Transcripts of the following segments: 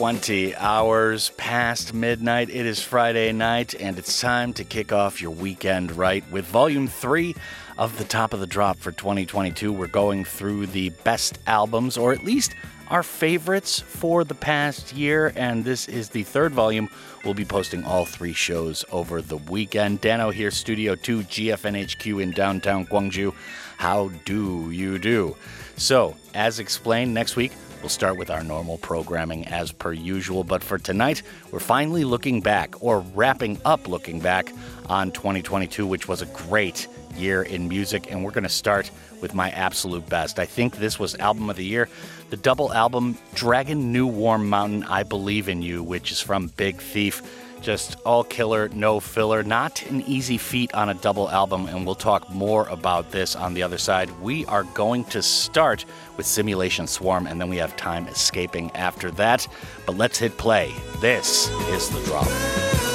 20 hours past midnight. It is Friday night, and it's time to kick off your weekend right with volume three of the top of the drop for 2022. We're going through the best albums, or at least our favorites for the past year, and this is the third volume. We'll be posting all three shows over the weekend. Dano here, Studio 2, GFNHQ in downtown Gwangju. How do you do? So, as explained, next week We'll start with our normal programming as per usual, but for tonight, we're finally looking back, or wrapping up looking back on 2022, which was a great year in music, and we're going to start with my absolute best. I think this was album of the year, the double album Dragon New Warm Mountain I Believe in You, which is from Big Thief. Just all killer, no filler. Not an easy feat on a double album, and we'll talk more about this on the other side. We are going to start with Simulation Swarm, and then we have time escaping after that. But let's hit play. This is the drop.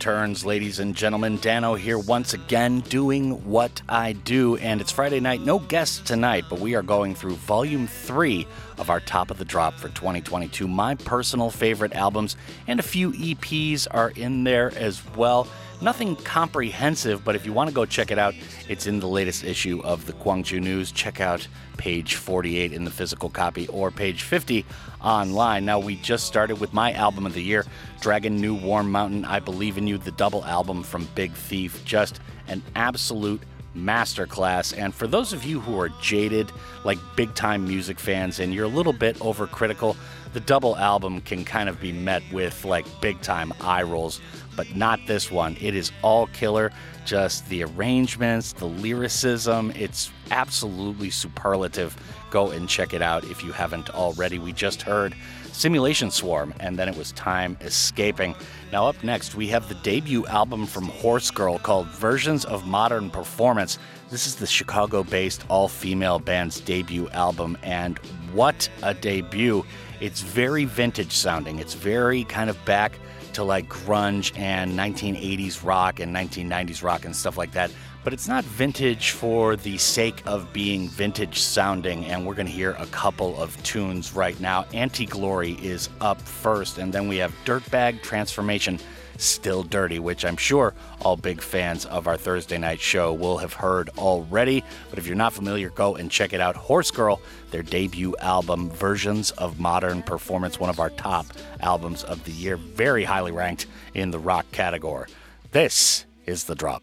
Returns, ladies and gentlemen. Dano here once again doing what I do. And it's Friday night, no guests tonight, but we are going through volume three of our top of the drop for 2022. My personal favorite albums and a few EPs are in there as well. Nothing comprehensive, but if you want to go check it out, it's in the latest issue of the Gwangju News. Check out page 48 in the physical copy or page 50 online. Now, we just started with my album of the year, Dragon New Warm Mountain, I Believe in You, the double album from Big Thief. Just an absolute masterclass. And for those of you who are jaded, like big time music fans, and you're a little bit overcritical, the double album can kind of be met with like big time eye rolls, but not this one. It is all killer. Just the arrangements, the lyricism, it's absolutely superlative. Go and check it out if you haven't already. We just heard Simulation Swarm, and then it was Time Escaping. Now, up next, we have the debut album from Horsegirl called Versions of Modern Performance. This is the Chicago based all female band's debut album, and what a debut! It's very vintage sounding, it's very kind of back to like grunge and 1980s rock and 1990s rock and stuff like that. But it's not vintage for the sake of being vintage sounding, and we're going to hear a couple of tunes right now. Anti Glory is up first, and then we have Dirtbag Transformation Still Dirty, which I'm sure all big fans of our Thursday night show will have heard already. But if you're not familiar, go and check it out. Horsegirl, their debut album, Versions of Modern Performance, one of our top albums of the year, very highly ranked in the rock category. This is The Drop.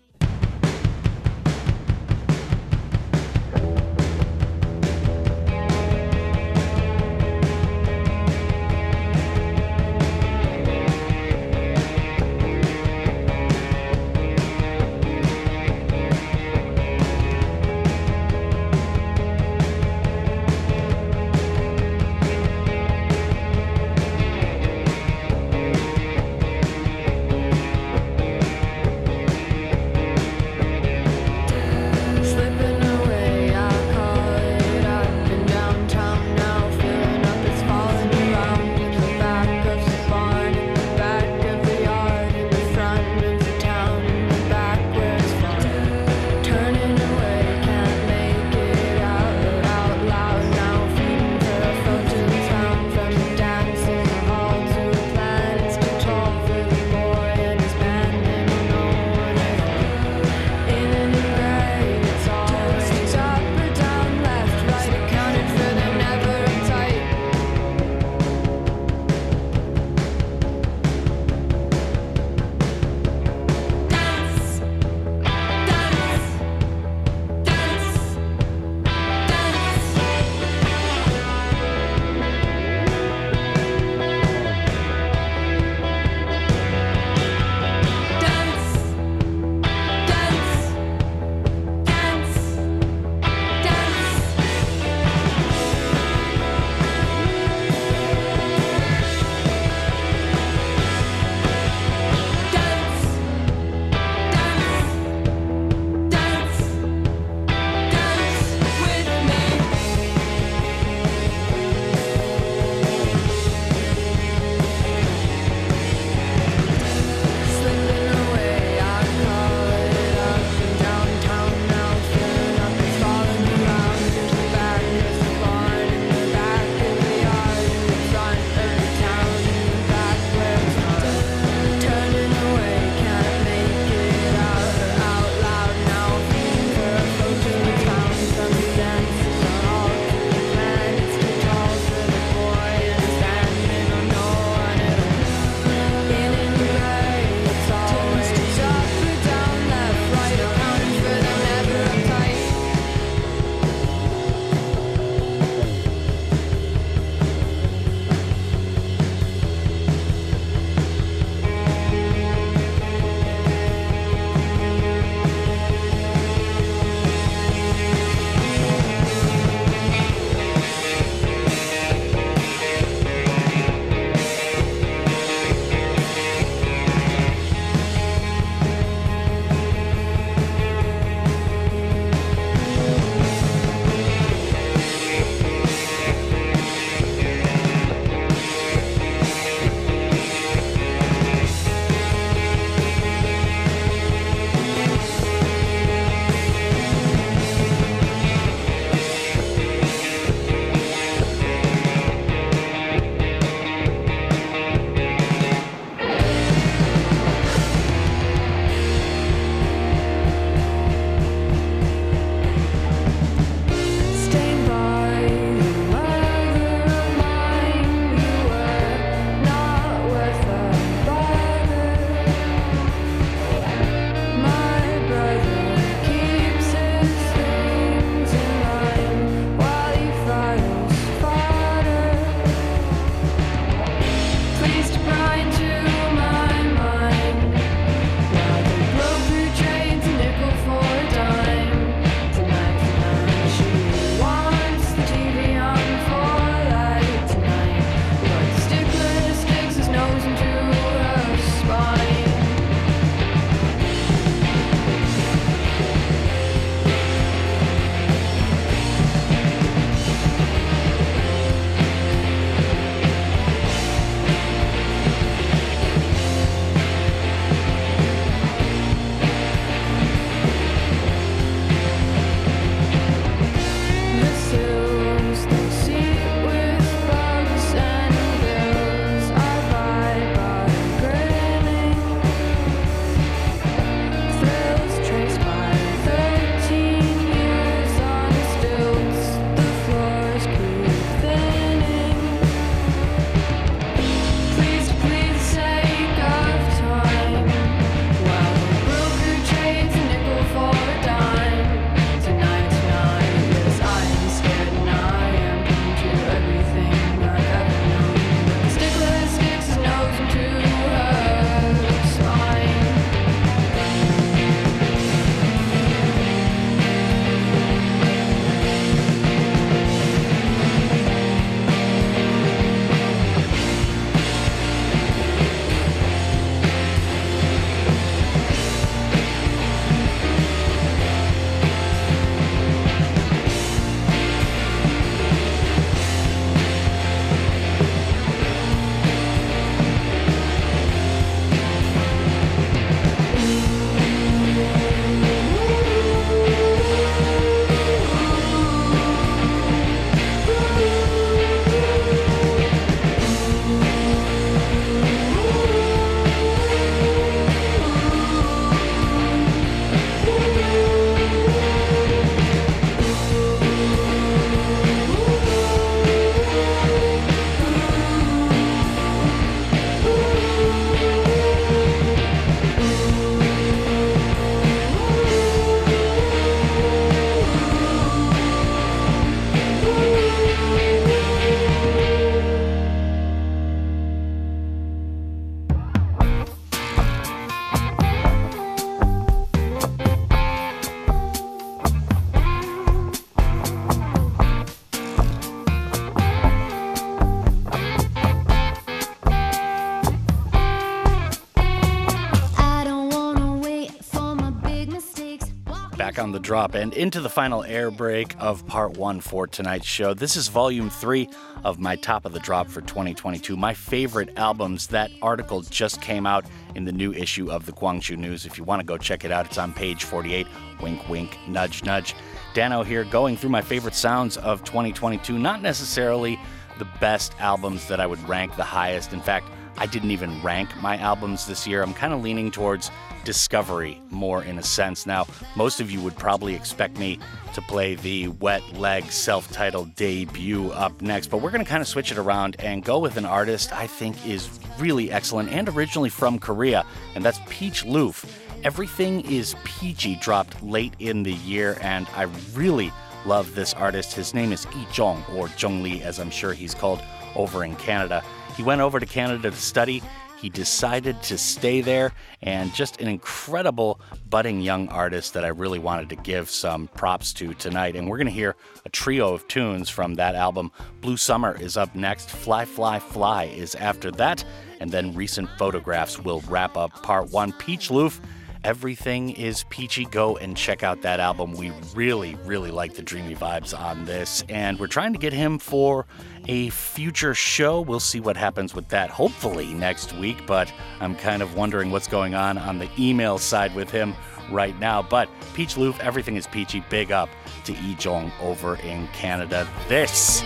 On the drop and into the final air break of part one for tonight's show. This is volume three of my top of the drop for 2022. My favorite albums. That article just came out in the new issue of the Gwangju News. If you want to go check it out, it's on page 48. Wink, wink, nudge, nudge. Dano here going through my favorite sounds of 2022. Not necessarily the best albums that I would rank the highest. In fact, I didn't even rank my albums this year. I'm kind of leaning towards discovery more in a sense. Now, most of you would probably expect me to play the Wet Leg self titled debut up next, but we're going to kind of switch it around and go with an artist I think is really excellent and originally from Korea, and that's Peach Luffe. Everything is Peachy dropped late in the year, and I really love this artist. His name is Yi Zhong, or Zhong Lee as I'm sure he's called over in Canada. He went over to Canada to study. He decided to stay there, and just an incredible budding young artist that I really wanted to give some props to tonight. And we're going to hear a trio of tunes from that album. Blue Summer is up next, Fly, Fly, Fly is after that, and then Recent Photographs will wrap up part one. Peach Luffe. Everything is peachy. Go and check out that album. We really, really like the dreamy vibes on this, and we're trying to get him for a future show. We'll see what happens with that, hopefully next week, but I'm kind of wondering what's going on on the email side with him right now. But Peach Luffe, everything is peachy. Big up to E Jong over in Canada. This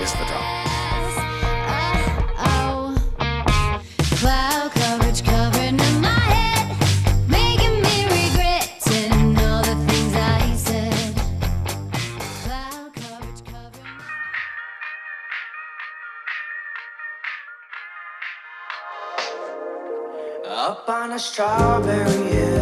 is the drop. Strawberry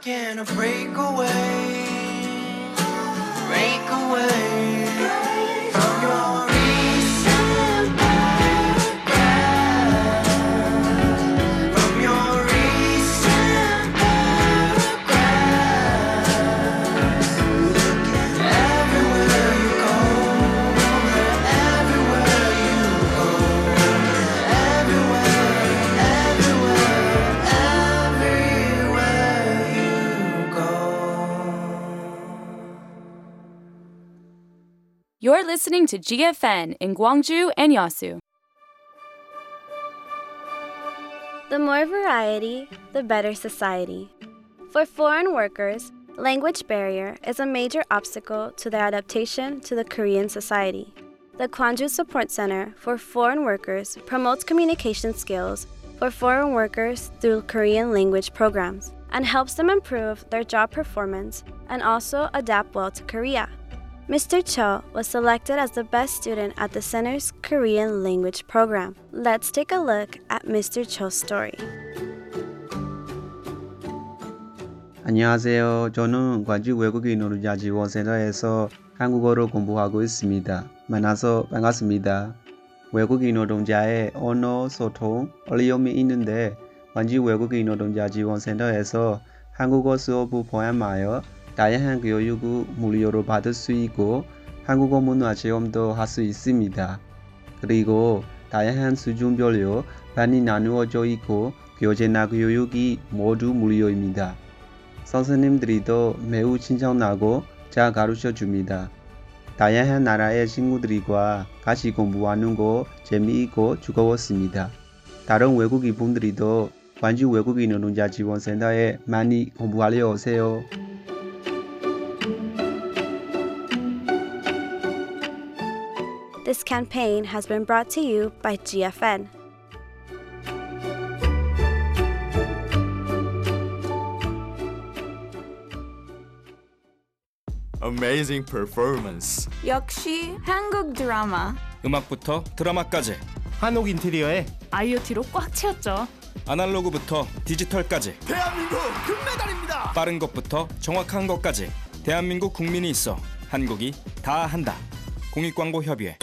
Can I break away? Break away. You're listening to GFN in Gwangju and Yeosu. The more variety, the better society. For foreign workers, language barrier is a major obstacle to their adaptation to the Korean society. The Gwangju Support Center for Foreign Workers promotes communication skills for foreign workers through Korean language programs and helps them improve their job performance and also adapt well to Korea. Mr. Cho was selected as the best student at the center's Korean language program. Let's take a look at Mr. Cho's story. 안녕하세요. 저는 광주 외국인 노동자 지원센터에서 한국어로 공부하고 있습니다. 만나서 반갑습니다. 외국인 노동자의 언어 소통 어려움이 있는데 광주 외국인 노동자 지원센터에서 한국어 수업을 포함하여 다양한 교육을 무료로 받을 수 있고 한국어 문화 체험도 할 수 있습니다. 그리고 다양한 수준별로 반이 나누어져 있고 교재나 교육이 모두 무료입니다. 선생님들이도 매우 친절하고 잘 가르쳐 줍니다. 다양한 나라의 친구들과 같이 공부하는 거 재미있고 즐거웠습니다. 다른 외국인 분들이도 광주 외국인 노동자 지원센터에 많이 공부하려 오세요. This campaign has been brought to you by GFN. Amazing performance. 역시 한국 드라마. 음악부터 드라마까지 한옥 인테리어에 IoT로 꽉 채웠죠. 아날로그부터 디지털까지 대한민국 금메달입니다. 빠른 것부터 정확한 것까지 대한민국 국민이 있어 한국이 다 한다 공익광고협의회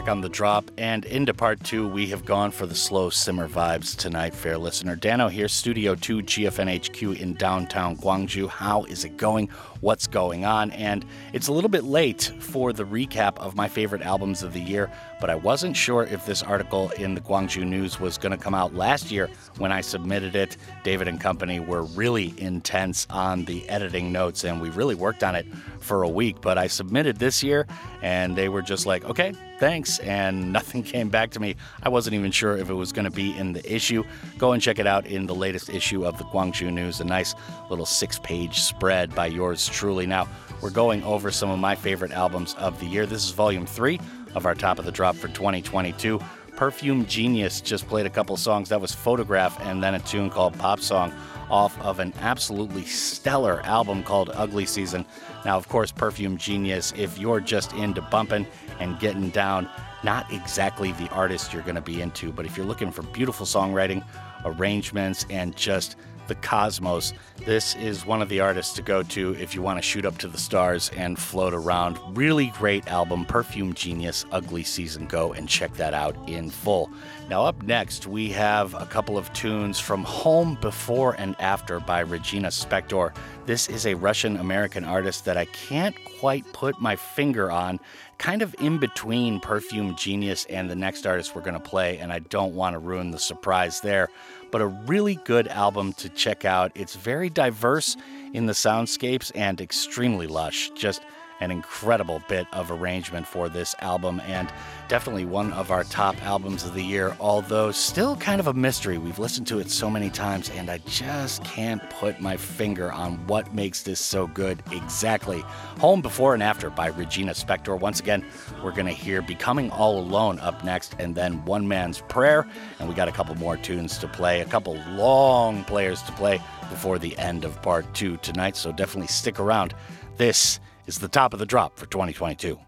back on the drop and into part two. We have gone for the slow simmer vibes tonight, fair listener. Dano here, Studio 2 GFNHQ in downtown Gwangju. How is it going? What's going on? And it's a little bit late for the recap of my favorite albums of the year, but I wasn't sure if this article in the Gwangju News was going to come out last year when I submitted it. David and company were really intense on the editing notes, and we really worked on it for a week. But I submitted this year, and they were just like, okay, thanks. And nothing came back to me. I wasn't even sure if it was going to be in the issue. Go and check it out in the latest issue of the Gwangju News, a nice little six page spread by yours truly. Now, we're going over some of my favorite albums of the year. This is volume three of our top of the drop for 2022. Perfume Genius just played a couple songs. That was Photograph and then a tune called Pop Song off of an absolutely stellar album called Ugly Season. Now, of course, Perfume Genius, if you're just into bumping and getting down, not exactly the artist you're going to be into, but if you're looking for beautiful songwriting, arrangements, and just the cosmos, this is one of the artists to go to if you want to shoot up to the stars and float around. Really great album, Perfume Genius, Ugly Season. Go and check that out in full. Now, up next, we have a couple of tunes from Home Before and After by Regina Spektor. This is a Russian American artist that I can't quite put my finger on, kind of in between Perfume Genius and the next artist we're going to play, and I don't want to ruin the surprise there. But a really good album to check out. It's very diverse in the soundscapes and extremely lush. Just an incredible bit of arrangement for this album and definitely one of our top albums of the year, although still kind of a mystery. We've listened to it so many times and I just can't put my finger on what makes this so good exactly. Home Before and After by Regina Spektor. Once again, we're going to hear Becoming All Alone up next and then One Man's Prayer. And we got a couple more tunes to play, a couple long players to play before the end of part two tonight, so definitely stick around. This is the top of the drop for 2022.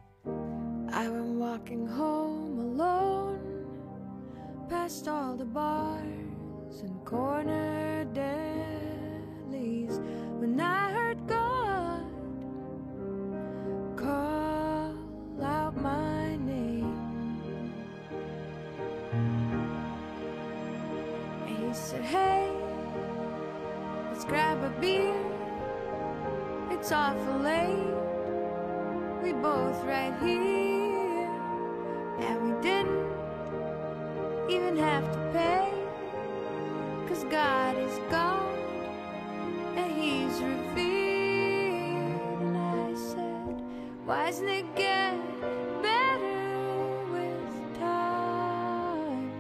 I went walking home alone, past all the bars and corner delis, when I heard God call out my name. And he said, Hey, let's grab a beer. It's awful late. We both right here. And we didn't even have to pay. Cause God is God and He's revealed. And I said, Why doesn't it get better with time?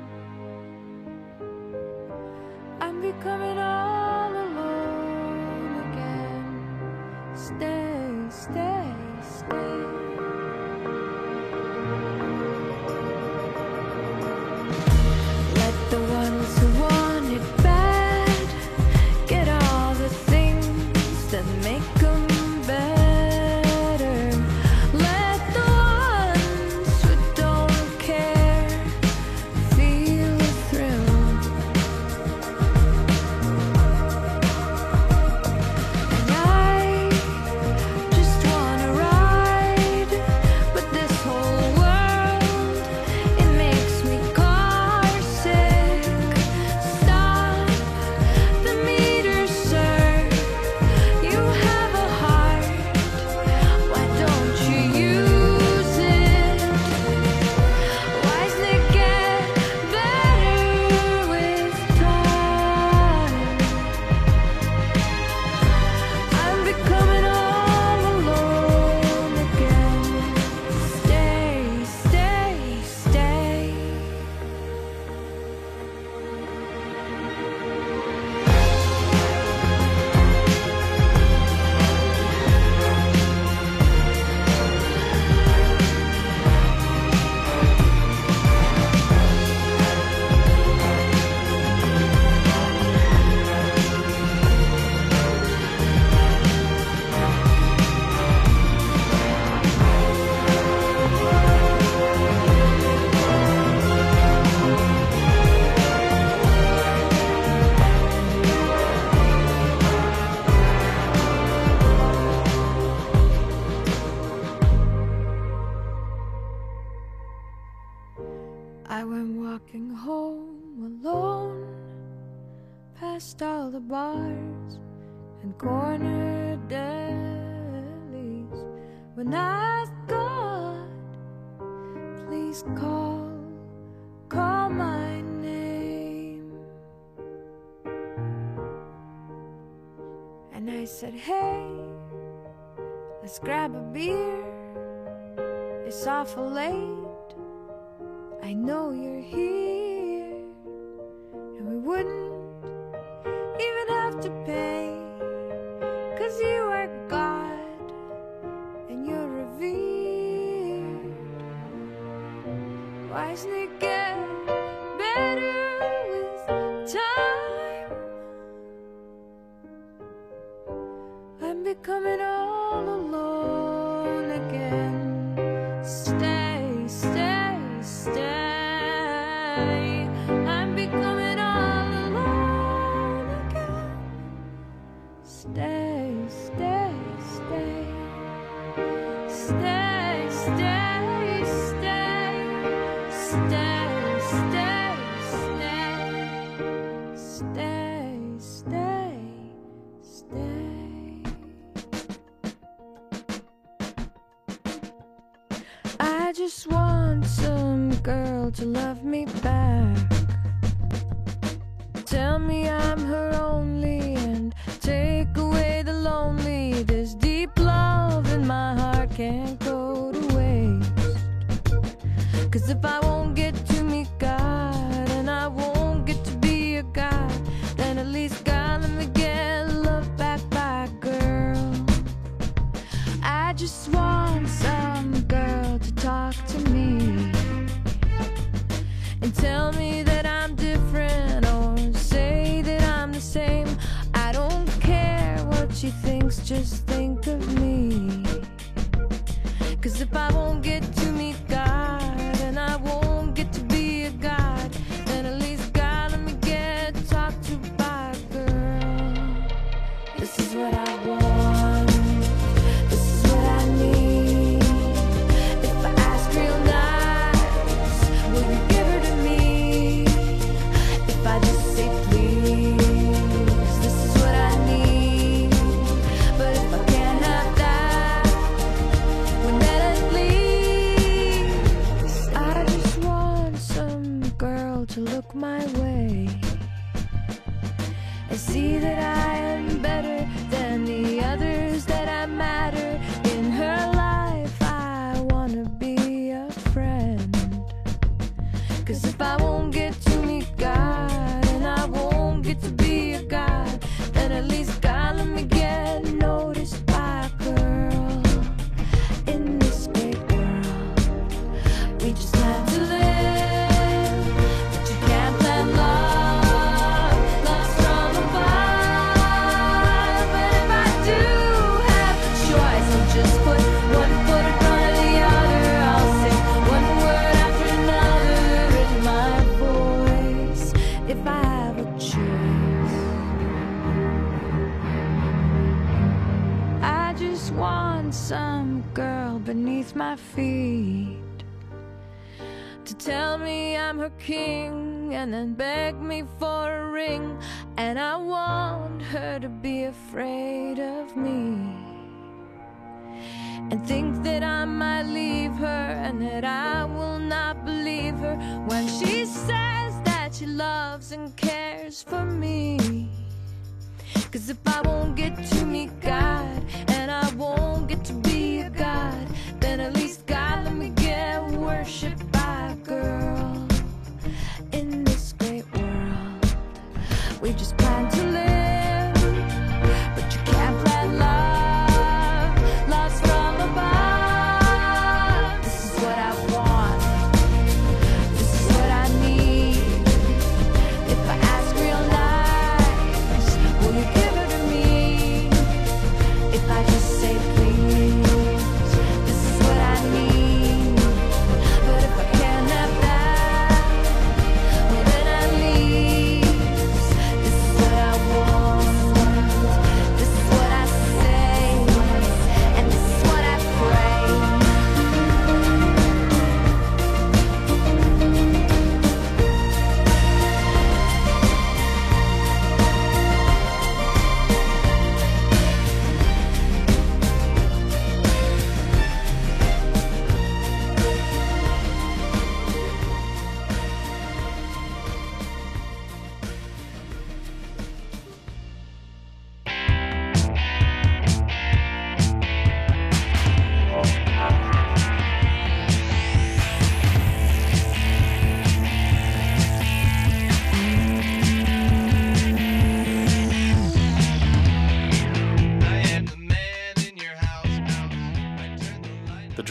I'm becoming old. stay, stay, stay. hopefully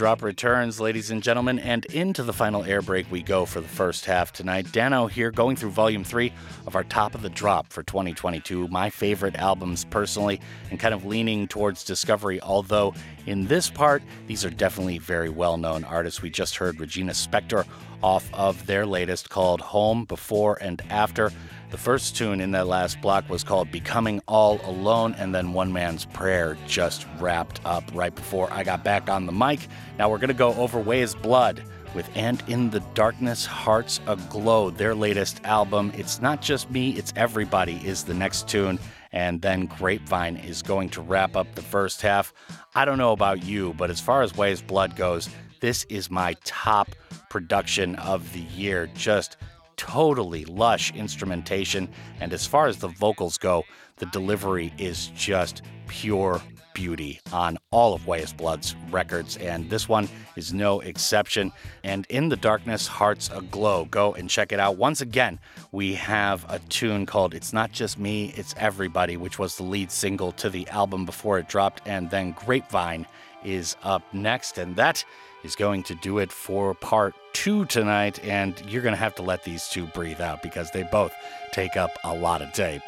drop returns, ladies and gentlemen, and into the final air break we go for the first half tonight. Dano here going through volume three of our top of the drop for 2022. My favorite albums personally, and kind of leaning towards discovery, although in this part, these are definitely very well known artists. We just heard Regina Spektor off of their latest called Home, Before, and After. The first tune in that last block was called Becoming All Alone, and then One Man's Prayer just wrapped up right before I got back on the mic. Now we're going to go over Weyes Blood with And in the Darkness, Hearts Aglow, their latest album. It's not just me, it's everybody, is the next tune. And then Grapevine is going to wrap up the first half. I don't know about you, but as far as Weyes Blood goes, this is my top production of the year. Just totally lush instrumentation. And as far as the vocals go, the delivery is just pure beauty on all of Weyes Blood's records. And this one is no exception. And In the Darkness, Hearts Aglow. Go and check it out. Once again, we have a tune called It's Not Just Me, It's Everybody, which was the lead single to the album before it dropped. And then Grapevine is up next. And that is going to do it for part two tonight, and you're going to have to let these two breathe out because they both take up a lot of tape.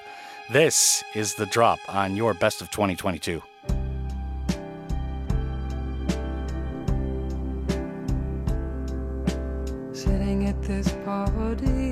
This is the drop on your best of 2022. Sitting at this party.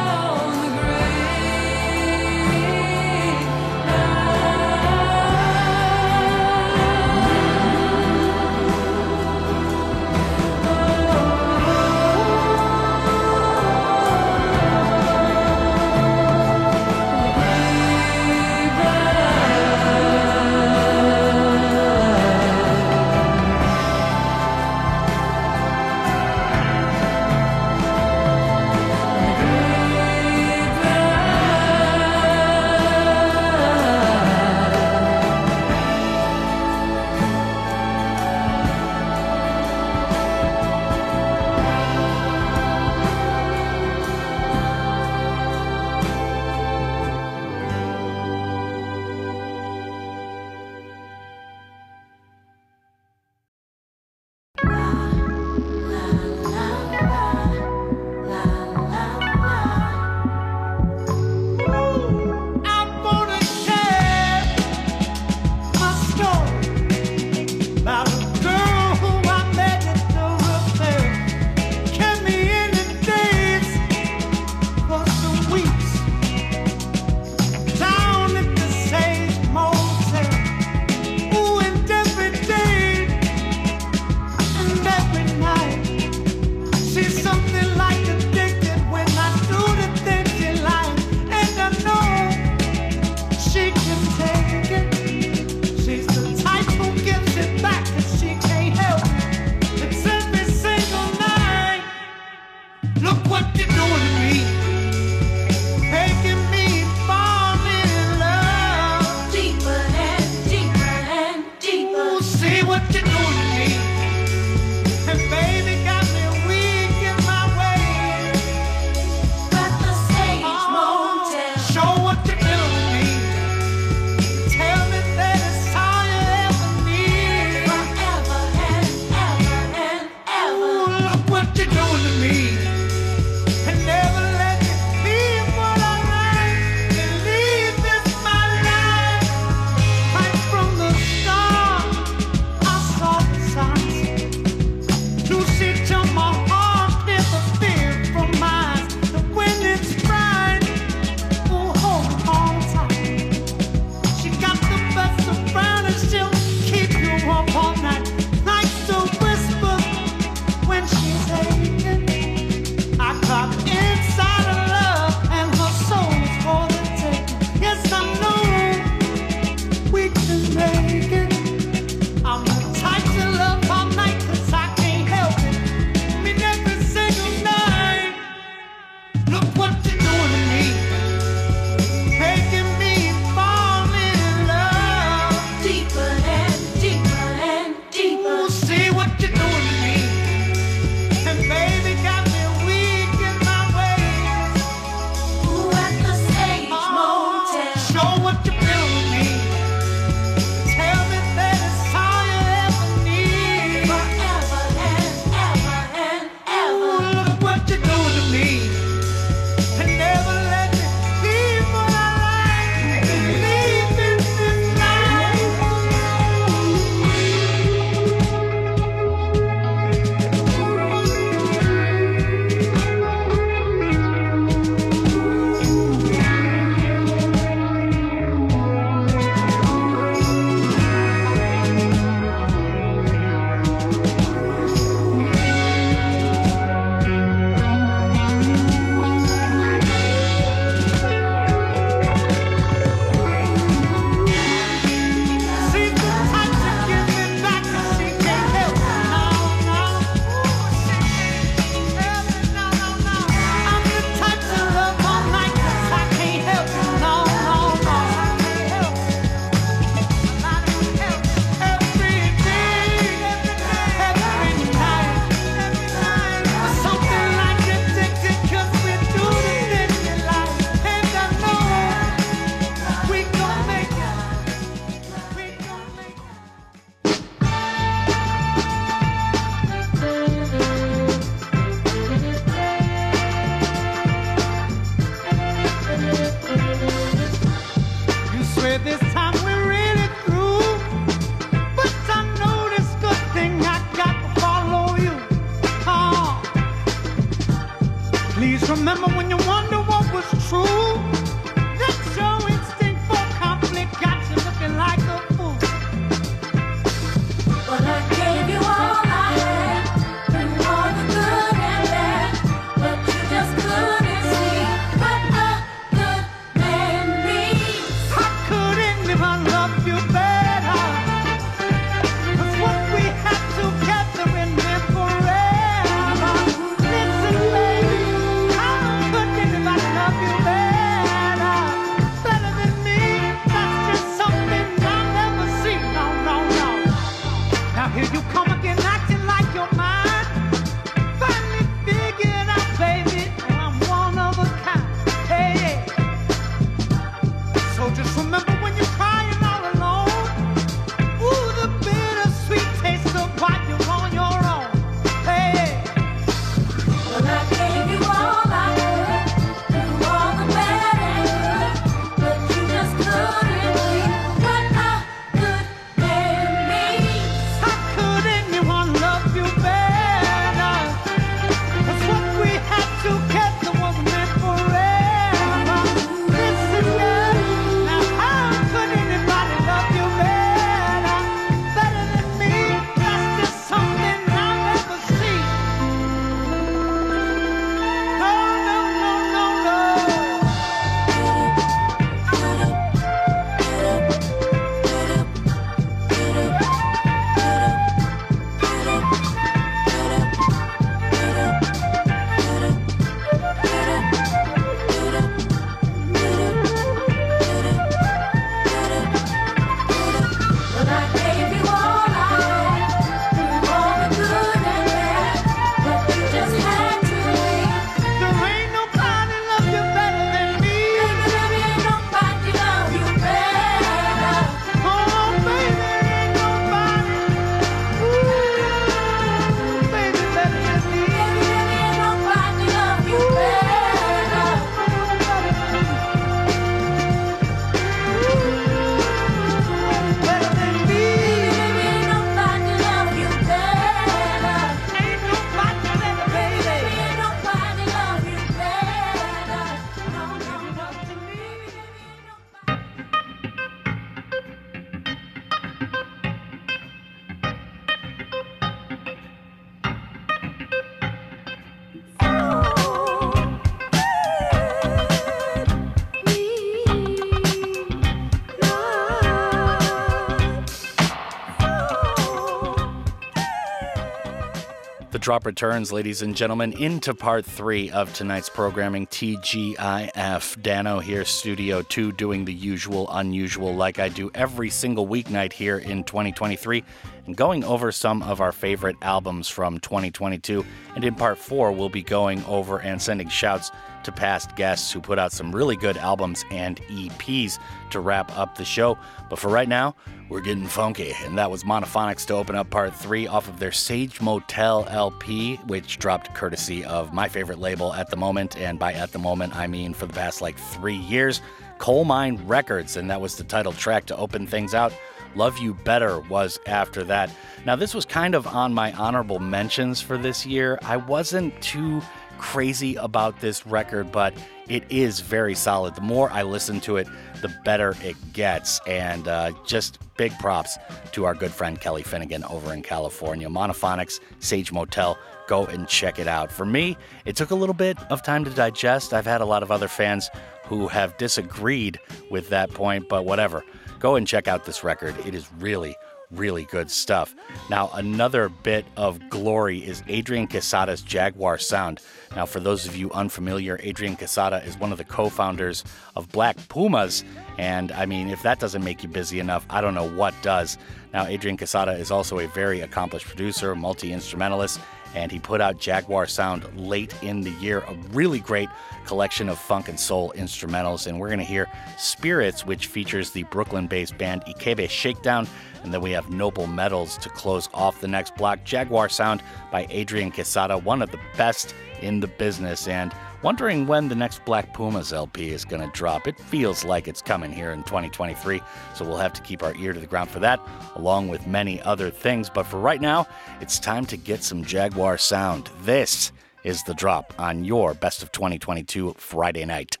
Drop returns, ladies and gentlemen, into part three of tonight's programming. TGIF. Dano here, Studio 2, doing the usual, unusual, like I do every single weeknight here in 2023, and going over some of our favorite albums from 2022. And in part four, we'll be going over and sending shouts to past guests who put out some really good albums and EPs to wrap up the show. But for right now, we're getting funky. And that was Monophonics to open up part three off of their Sage Motel LP, which dropped courtesy of my favorite label at the moment. And by at the moment, I mean for the past like three years, Colemine Records. And that was the title track to open things out. Love You Better was after that. Now, this was kind of on my honorable mentions for this year. I wasn't too crazy about this record, but it is very solid. The more I listen to it, the better it gets. And uh, just big props to our good friend Kelly Finnigan over in California. Monophonics, Sage Motel. Go and check it out. For me, it took a little bit of time to digest. I've had a lot of other fans who have disagreed with that point, but whatever. Go and check out this record. It is really, really good stuff. Now, another bit of glory is Adrian Quesada's Jaguar Sound. Now, for those of you unfamiliar, Adrian Quesada is one of the co founders of Black Pumas. And I mean, if that doesn't make you busy enough, I don't know what does. Now, Adrian Quesada is also a very accomplished producer, multi instrumentalist, and he put out Jaguar Sound late in the year, a really great collection of funk and soul instrumentals. And we're going to hear Spirits, which features the Brooklyn based band Ikebe Shakedown. And then we have Noble Metals to close off the next block. Jaguar Sound by Adrian Quesada, one of the best in the business. And wondering when the next Black Pumas LP is going to drop. It feels like it's coming here in 2023, so we'll have to keep our ear to the ground for that, along with many other things. But for right now, it's time to get some Jaguar sound. This is the drop on your Best of 2022 Friday night.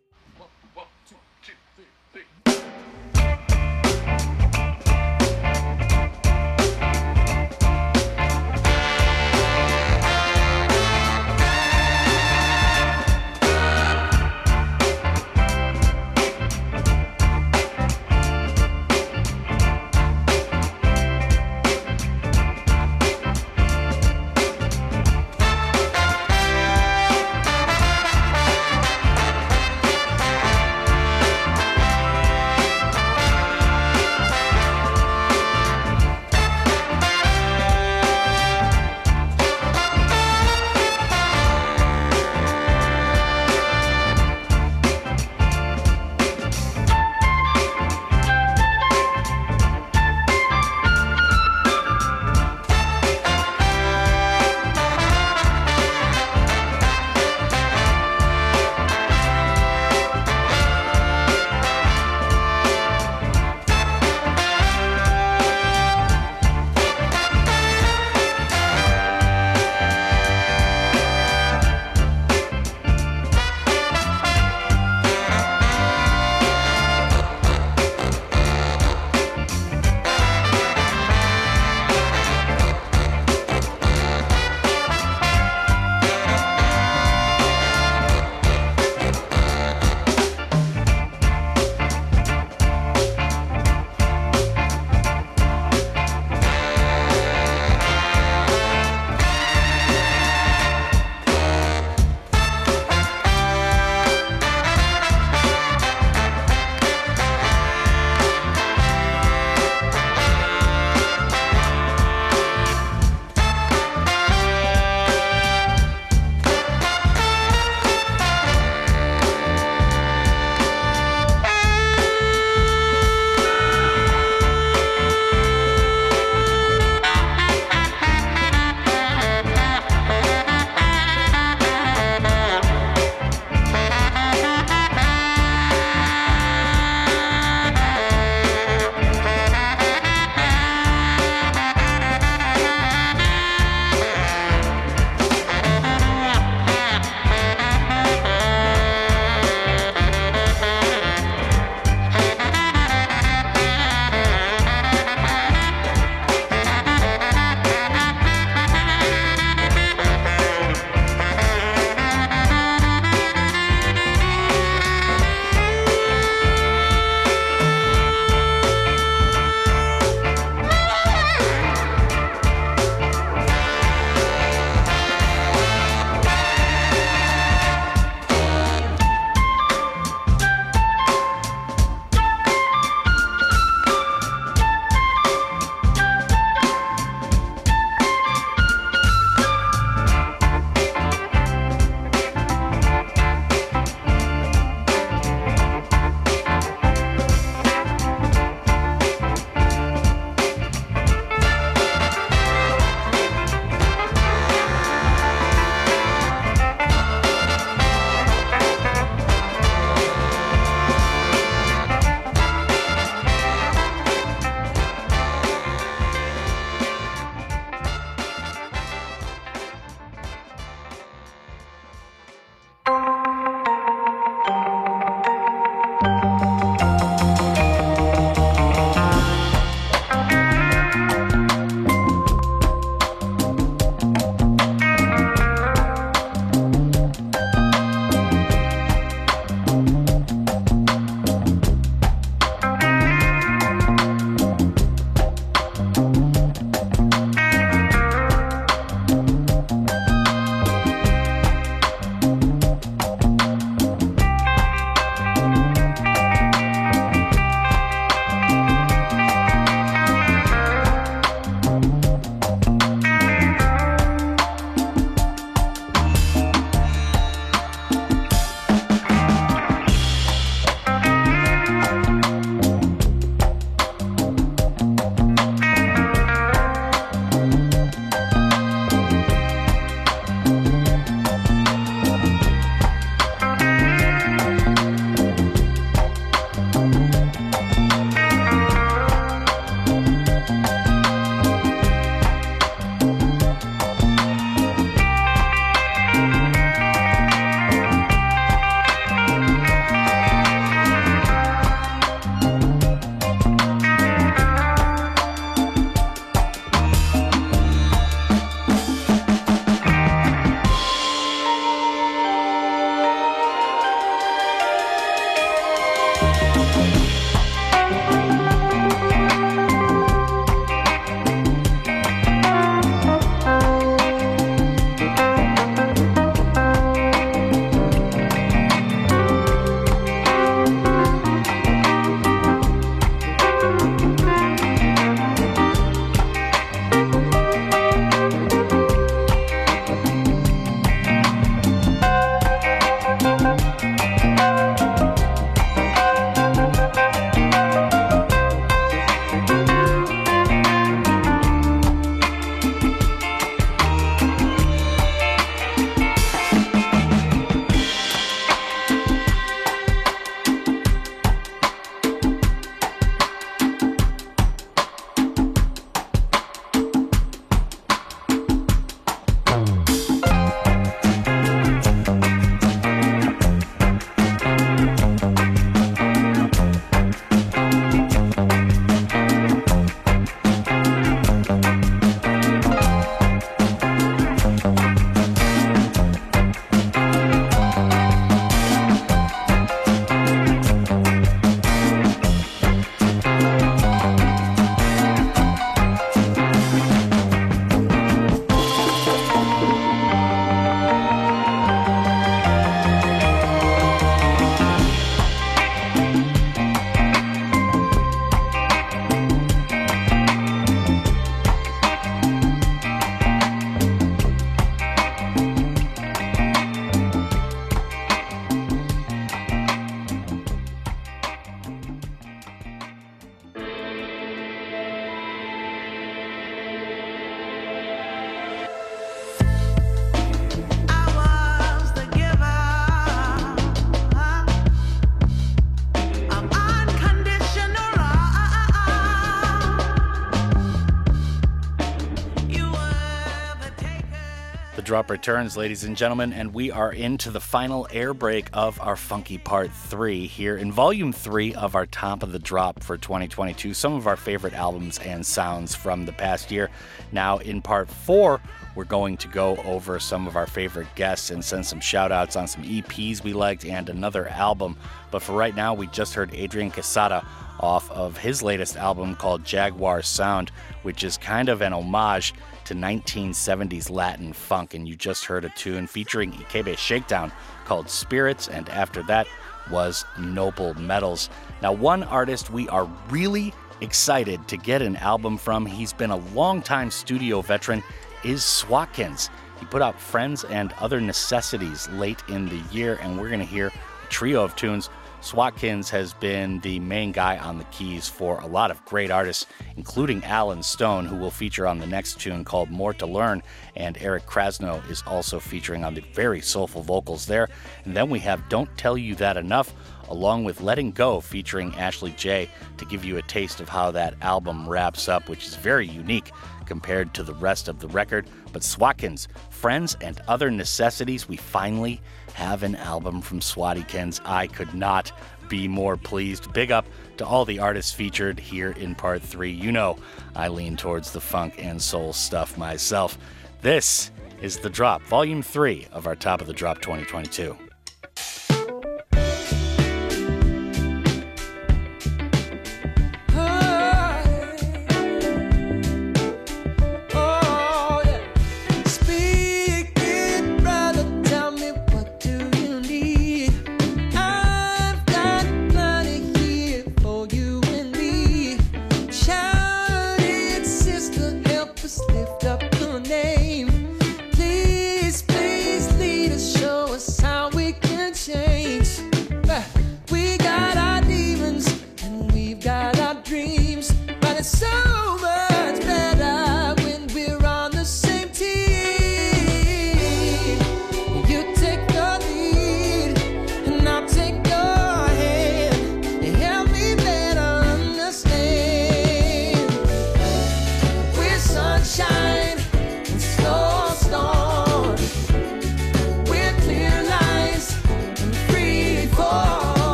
Drop returns, ladies and gentlemen, and we are into the final air break of our Funky Part 3 here in Volume 3 of our Top of the Drop for 2022. Some of our favorite albums and sounds from the past year. Now, in Part 4, we're going to go over some of our favorite guests and send some shout outs on some EPs we liked and another album. But for right now, we just heard Adrian Quesada off of his latest album called Jaguar Sound, which is kind of an homage to 1970s Latin funk. And you just heard a tune featuring Ikebe Shakedown called Spirits, and after that was Noble Metals. Now, one artist we are really excited to get an album from, he's been a longtime studio veteran, is Swatkins. He put out Friends and Other Necessities late in the year, and we're going to hear a trio of tunes. Swatkins has been the main guy on the keys for a lot of great artists, including Allen Stone, who will feature on the next tune called More to Learn, and Eric Krasno is also featuring on the very soulful vocals there. And then we have Don't Tell You That Enough, along with Letting Go featuring Ashley Jayy, to give you a taste of how that album wraps up, which is very unique compared to the rest of the record. But Swatkins, Friends and Other Necessities, we finally have an album from Swatkins. I could not be more pleased. Big up to all the artists featured here in part three. You know, I lean towards the funk and soul stuff myself. This is The Drop, Volume 3 of our Top of the Drop 2022.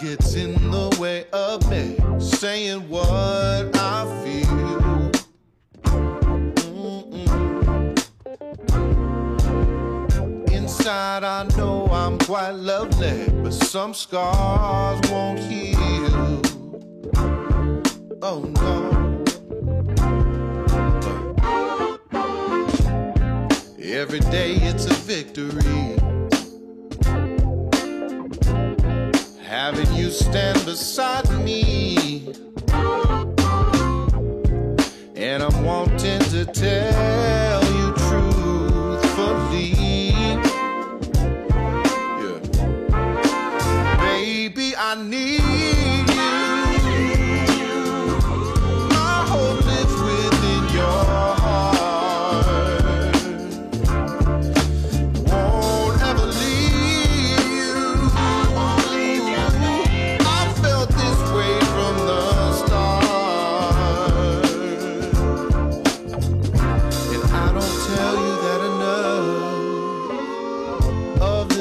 gets in the way of me saying what I feel. Mm-mm. Inside, I know I'm quite lovely, but some scars.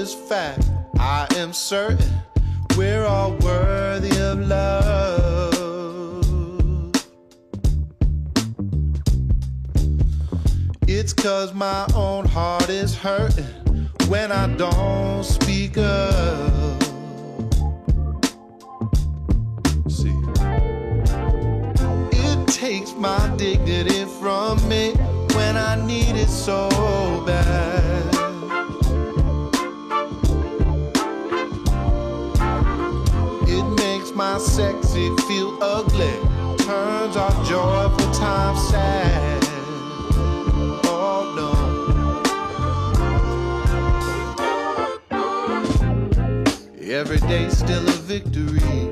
is fact. I am certain we're all worthy of love. It's cause my own heart is hurting when I don't speak up. See, it takes my dignity from me when I need it so bad. sexy feel ugly turns our joyful time sad. Oh no. Every day still a victory.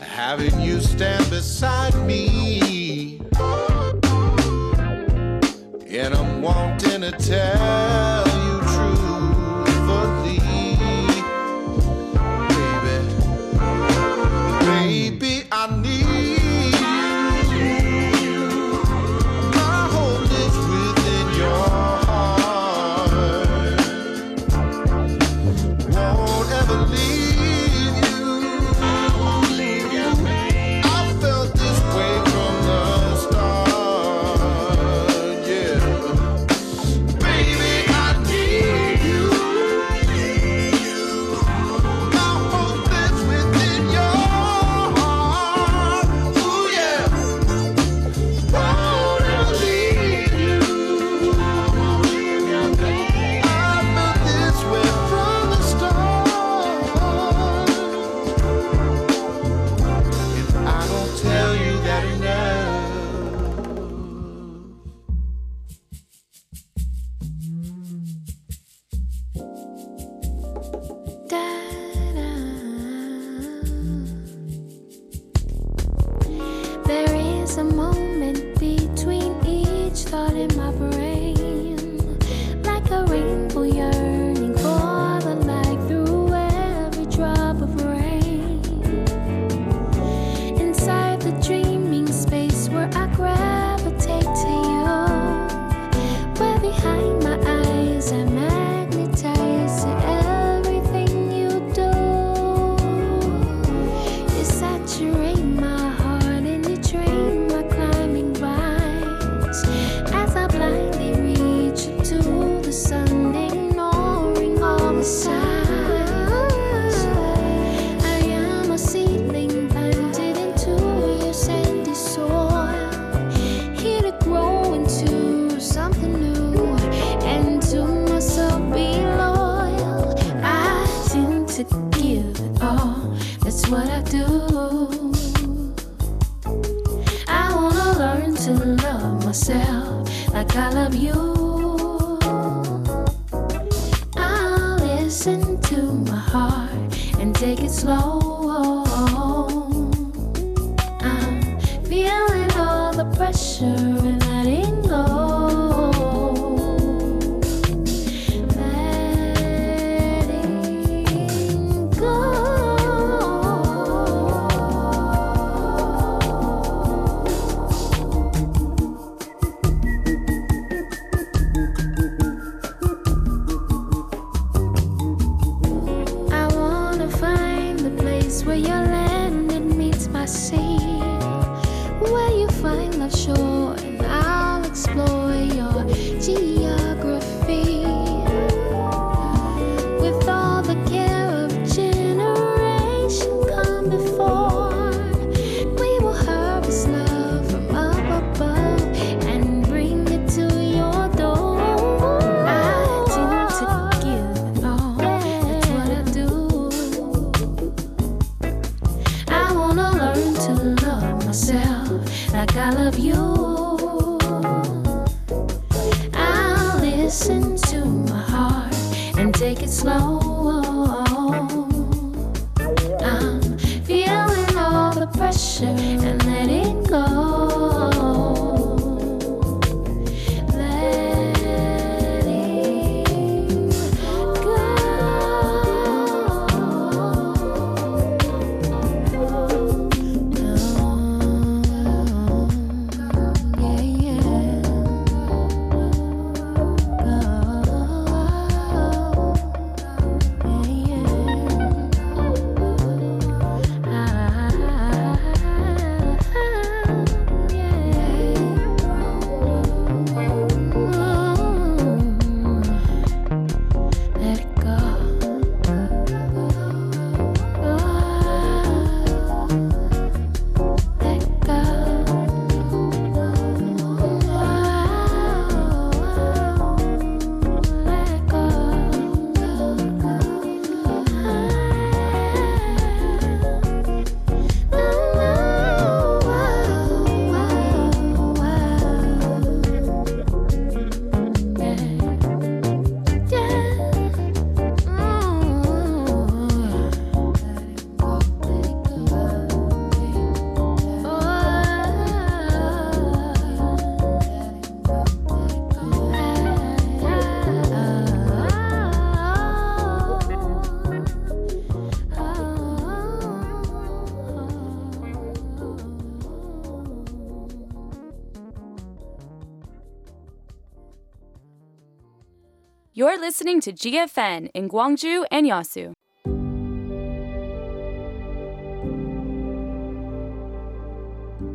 Having you stand beside me, and I'm wanting to tell. así. Listening to GFN in Gwangju and Yeosu.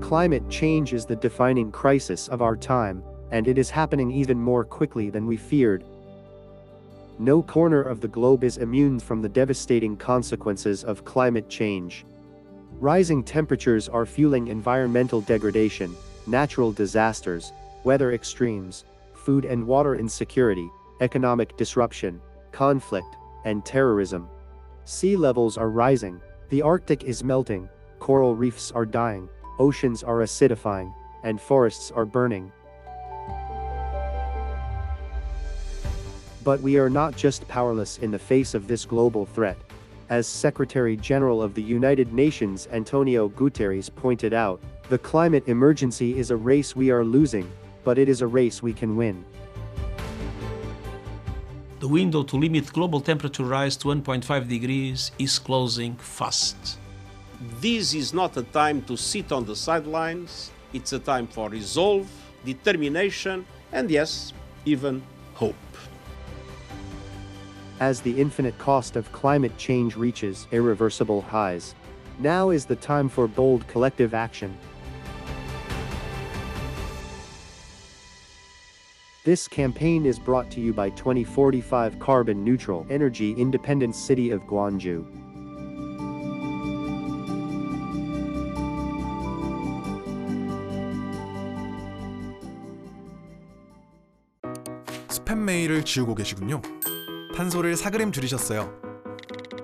Climate change is the defining crisis of our time, and it is happening even more quickly than we feared. No corner of the globe is immune from the devastating consequences of climate change. Rising temperatures are fueling environmental degradation, natural disasters, weather extremes, food and water insecurity, economic disruption, conflict, and terrorism. Sea levels are rising, the Arctic is melting, coral reefs are dying, oceans are acidifying, and forests are burning. But we are not just powerless in the face of this global threat. As Secretary General of the United Nations Antonio Guterres pointed out, the climate emergency is a race we are losing, but it is a race we can win. The window to limit global temperature rise to 1.5 degrees is closing fast. This is not a time to sit on the sidelines. It's a time for resolve, determination, and yes, even hope. As the infinite cost of climate change reaches irreversible highs, now is the time for bold collective action. This campaign is brought to you by 2045 Carbon Neutral Energy Independent City of Gwangju. 스팸 메일을 지우고 계시군요. 탄소를 4g 줄이셨어요.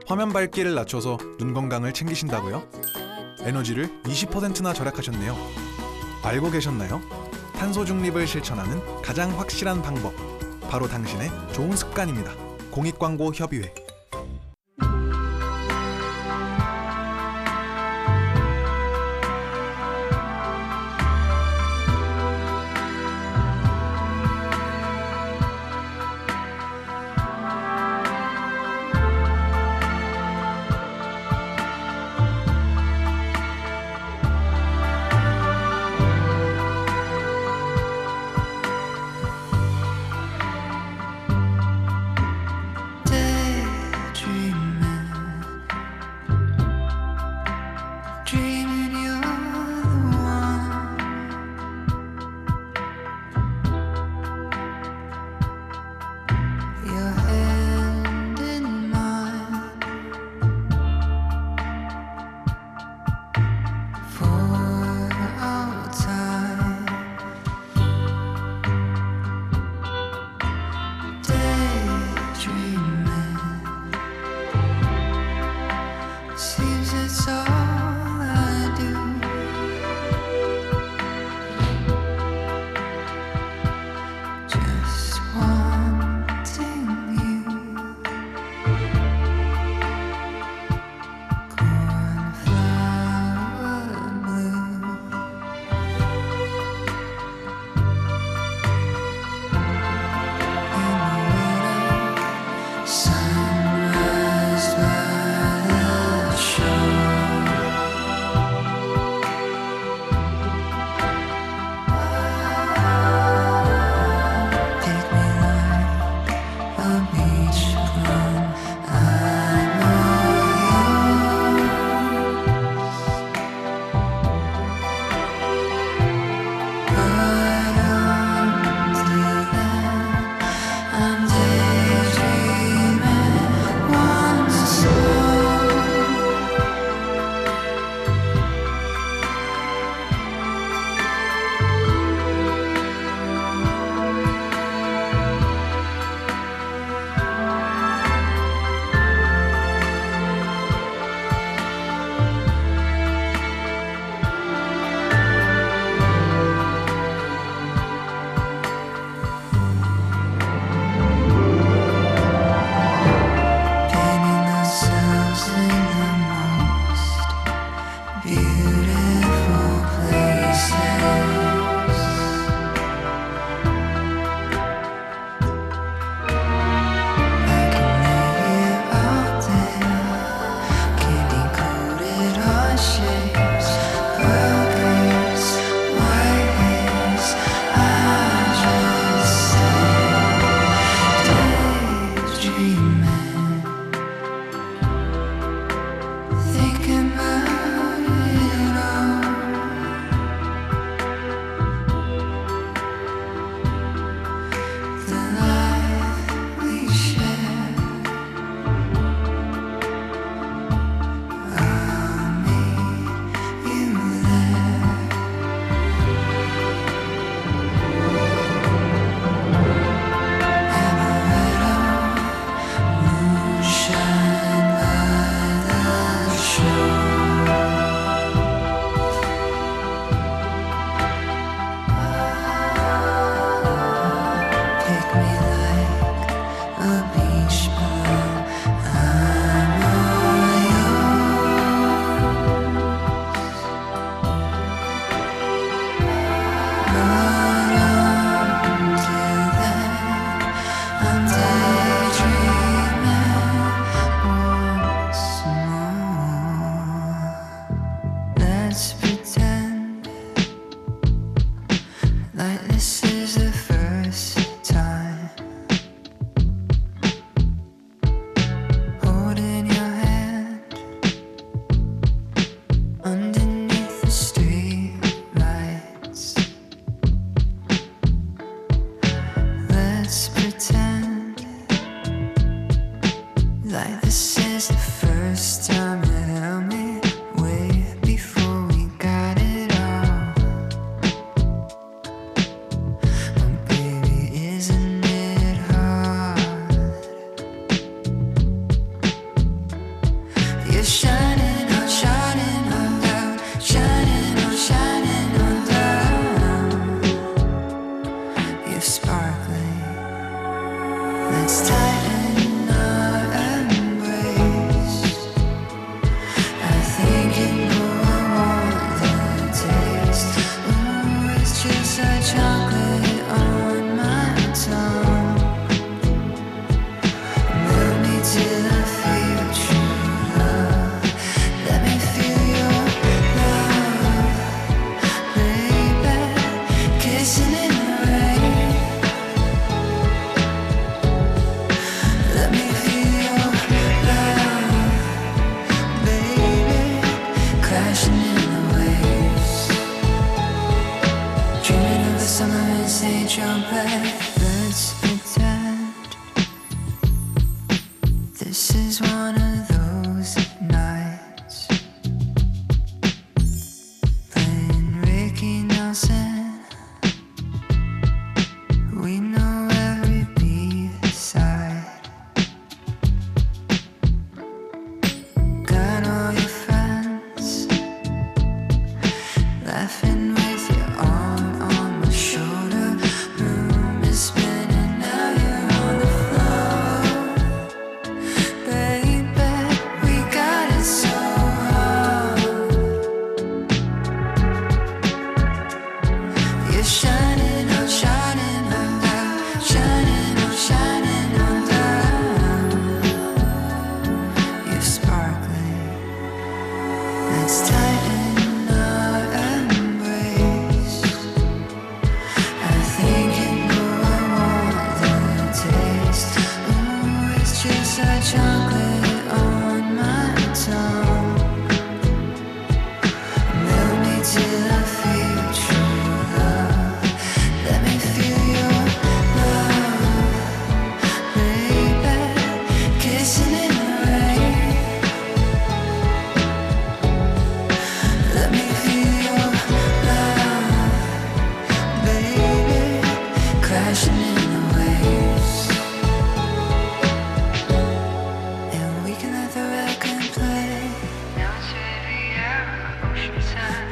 화면 밝기를 낮춰서 눈 건강을 챙기신다고요? 에너지를 20%나 절약하셨네요. 알고 계셨나요? 탄소 중립을 실천하는 가장 확실한 방법. 바로 당신의 좋은 습관입니다. 공익광고 협의회.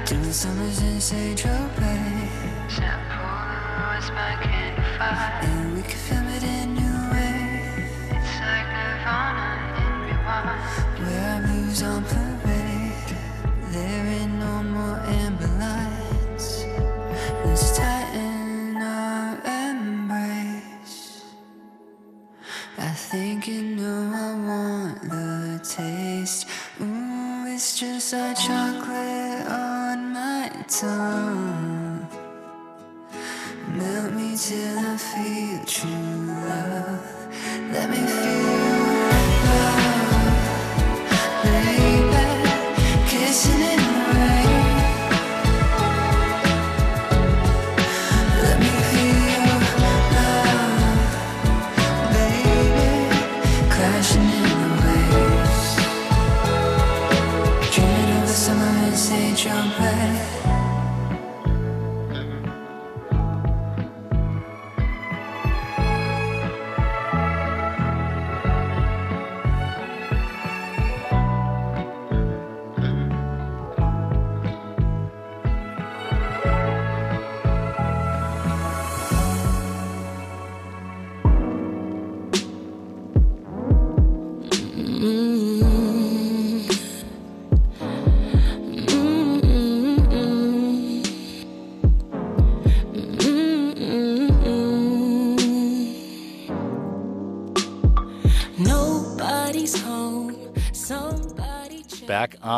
Doing summers inside your bed. Snap forwards back and fire.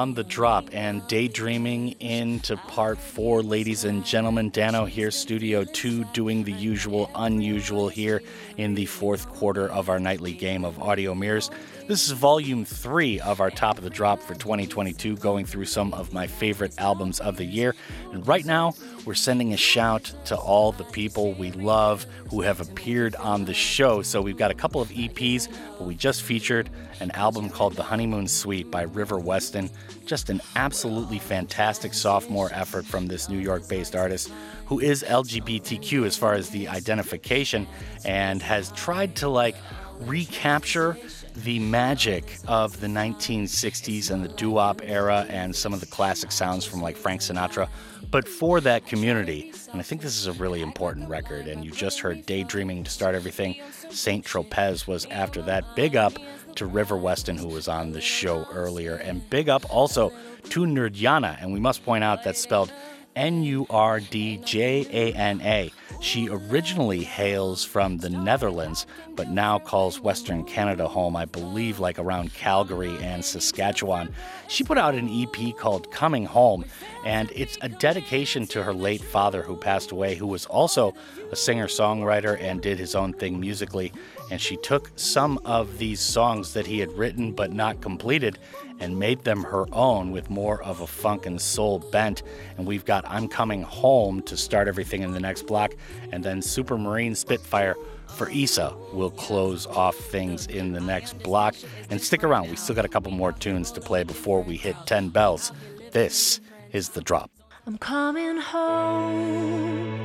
On the drop and daydreaming into part four, ladies and gentlemen. Dano here, Studio 2, doing the usual unusual here in the fourth quarter of our nightly game of audio mirrors. This is volume three of our top of the drop for 2022, going through some of my favorite albums of the year. And right now, we're sending a shout to all the people we love who have appeared on the show. So we've got a couple of EPs, but we just featured an album called The Honeymoon Suite by River Westin. Just an absolutely fantastic sophomore effort from this New York based artist who is LGBTQ as far as the identification and has tried to like recapture the magic of the 1960s and the doo-wop era and some of the classic sounds from like Frank Sinatra, but for that community. And I think this is a really important record. And you just heard Daydreaming to start everything. Saint Tropez was after that. Big up to River Westin, who was on the show earlier, and big up also to Nurdjana. And we must point out that's spelled N U R D J A N A. She originally hails from the Netherlands, but now calls Western Canada home, I believe, like around Calgary and Saskatchewan. She put out an EP called Coming Home, and it's a dedication to her late father who passed away, who was also a singer songwriter and did his own thing musically. And she took some of these songs that he had written but not completed and made them her own with more of a funk and soul bent. And we've got I'm Coming Home to start everything in the next block, and then Supermarine Spitfire for Isa will close off things in the next block. And stick around, we still got a couple more tunes to play before we hit 10 bells. This is The Drop. I'm coming home.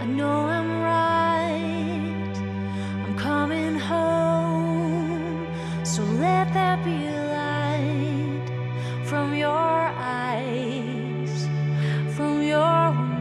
I know I'm right. I'm coming home. So let there be light from your eyes, from your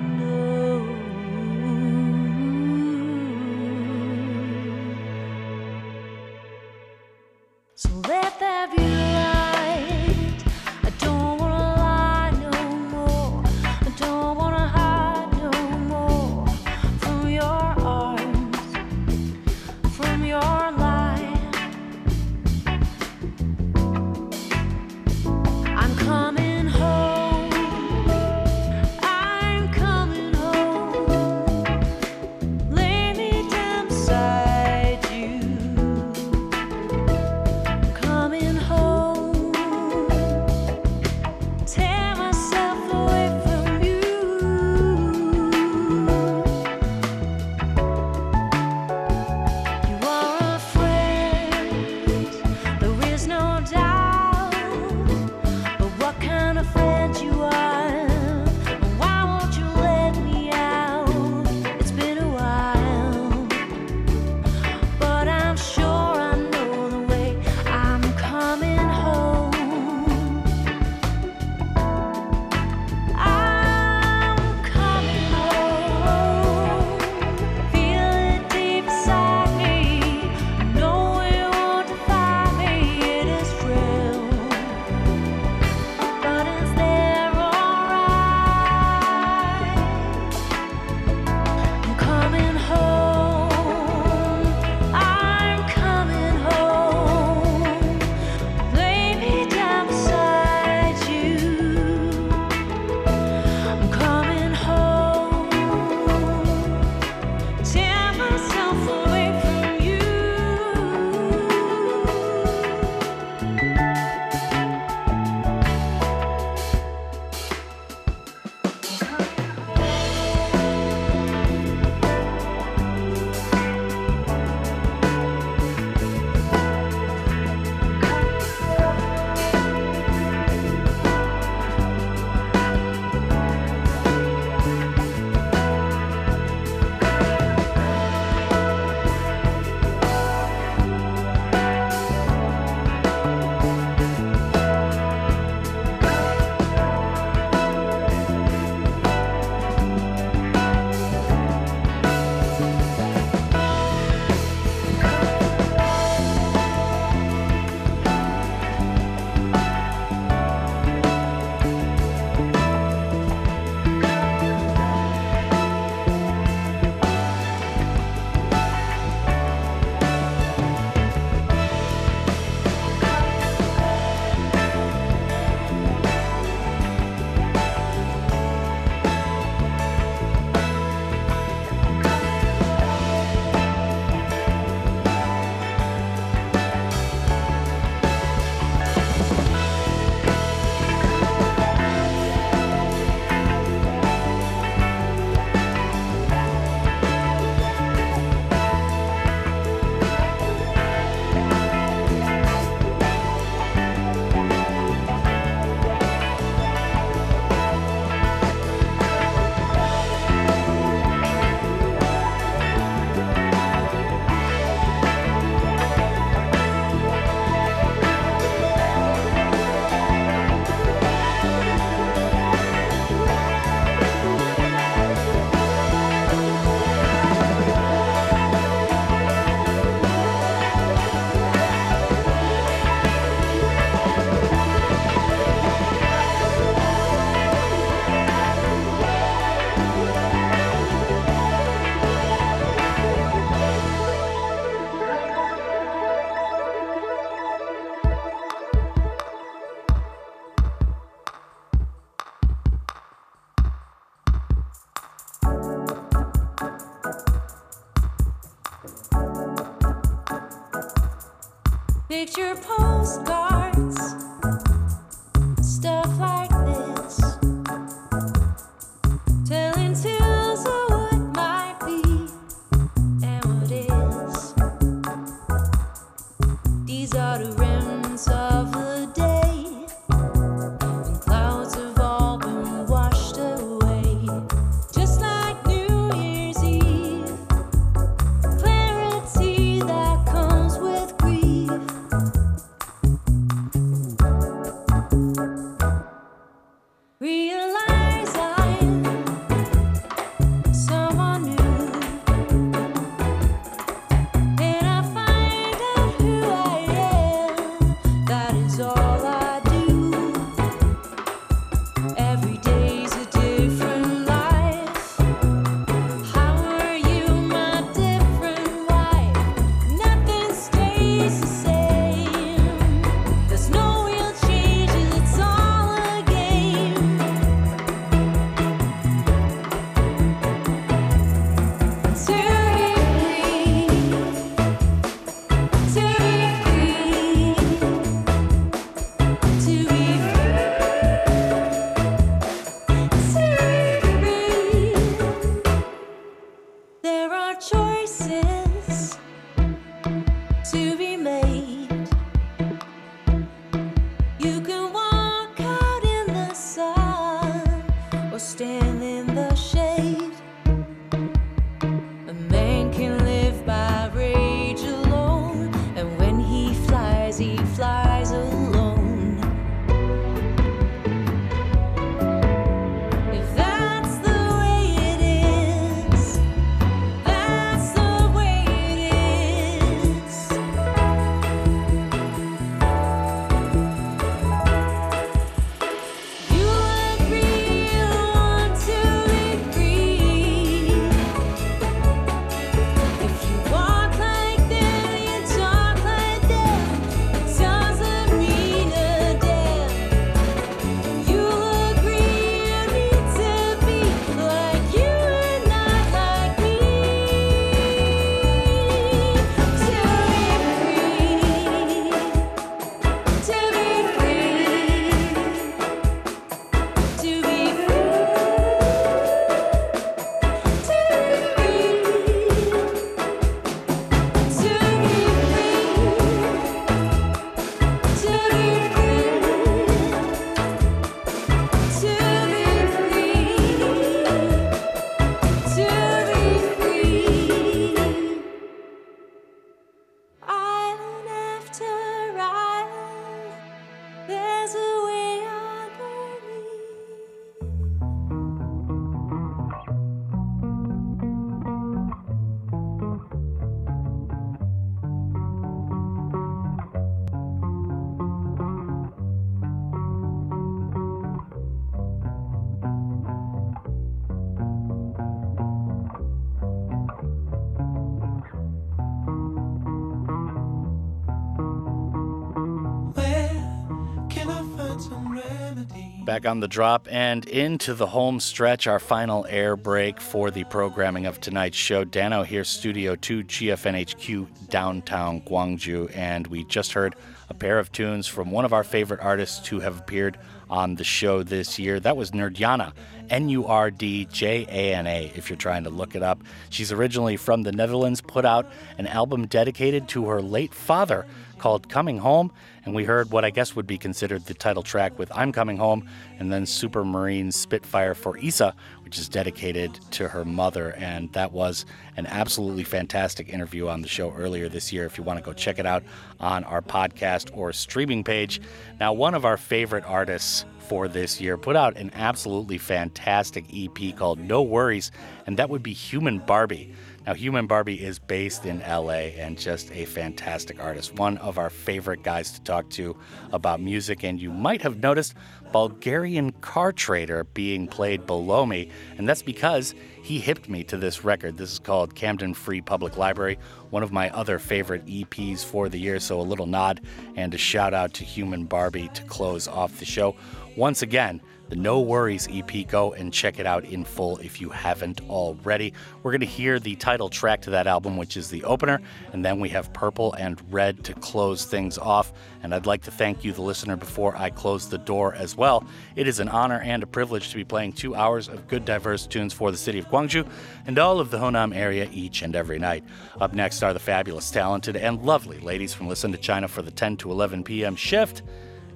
Back on the drop and into the home stretch, our final air break for the programming of tonight's show. Dano here, Studio 2, GFNHQ, downtown Gwangju, and we just heard a pair of tunes from one of our favorite artists who have appeared on the show this year. That was Nurdjana, N U R D J A N A, if you're trying to look it up. She's originally from the Netherlands, put out an album dedicated to her late father called Coming Home, and we heard what I guess would be considered the title track with I'm Coming Home, and then Supermarine Spitfire for Isa, which is dedicated to her mother. And that was an absolutely fantastic interview on the show earlier this year. If you want to go check it out on our podcast or streaming page. Now, one of our favorite artists for this year put out an absolutely fantastic EP called No Worries, and that would be Human Barbie. Now, Human Barbie is based in LA and just a fantastic artist, one of our favorite guys to talk to about music. And you might have noticed Bulgarian Car Trader being played below me, and that's because he hipped me to this record. This is called Camden Free Public Library, one of my other favorite EPs for the year. So, a little nod and a shout out to Human Barbie to close off the show. Once again, the No Worries EP. Go and check it out in full if you haven't already. We're going to hear the title track to that album, which is the opener, and then we have Purple and Red to close things off. And I'd like to thank you, the listener, before I close the door as well. It is an honor and a privilege to be playing two hours of good, diverse tunes for the city of Gwangju and all of the Honam area each and every night. Up next are the fabulous, talented, and lovely ladies from Listen to China for the 10 to 11 p.m. shift.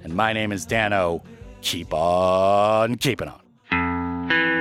And my name is Dano. Keep on keeping on.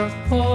Oh.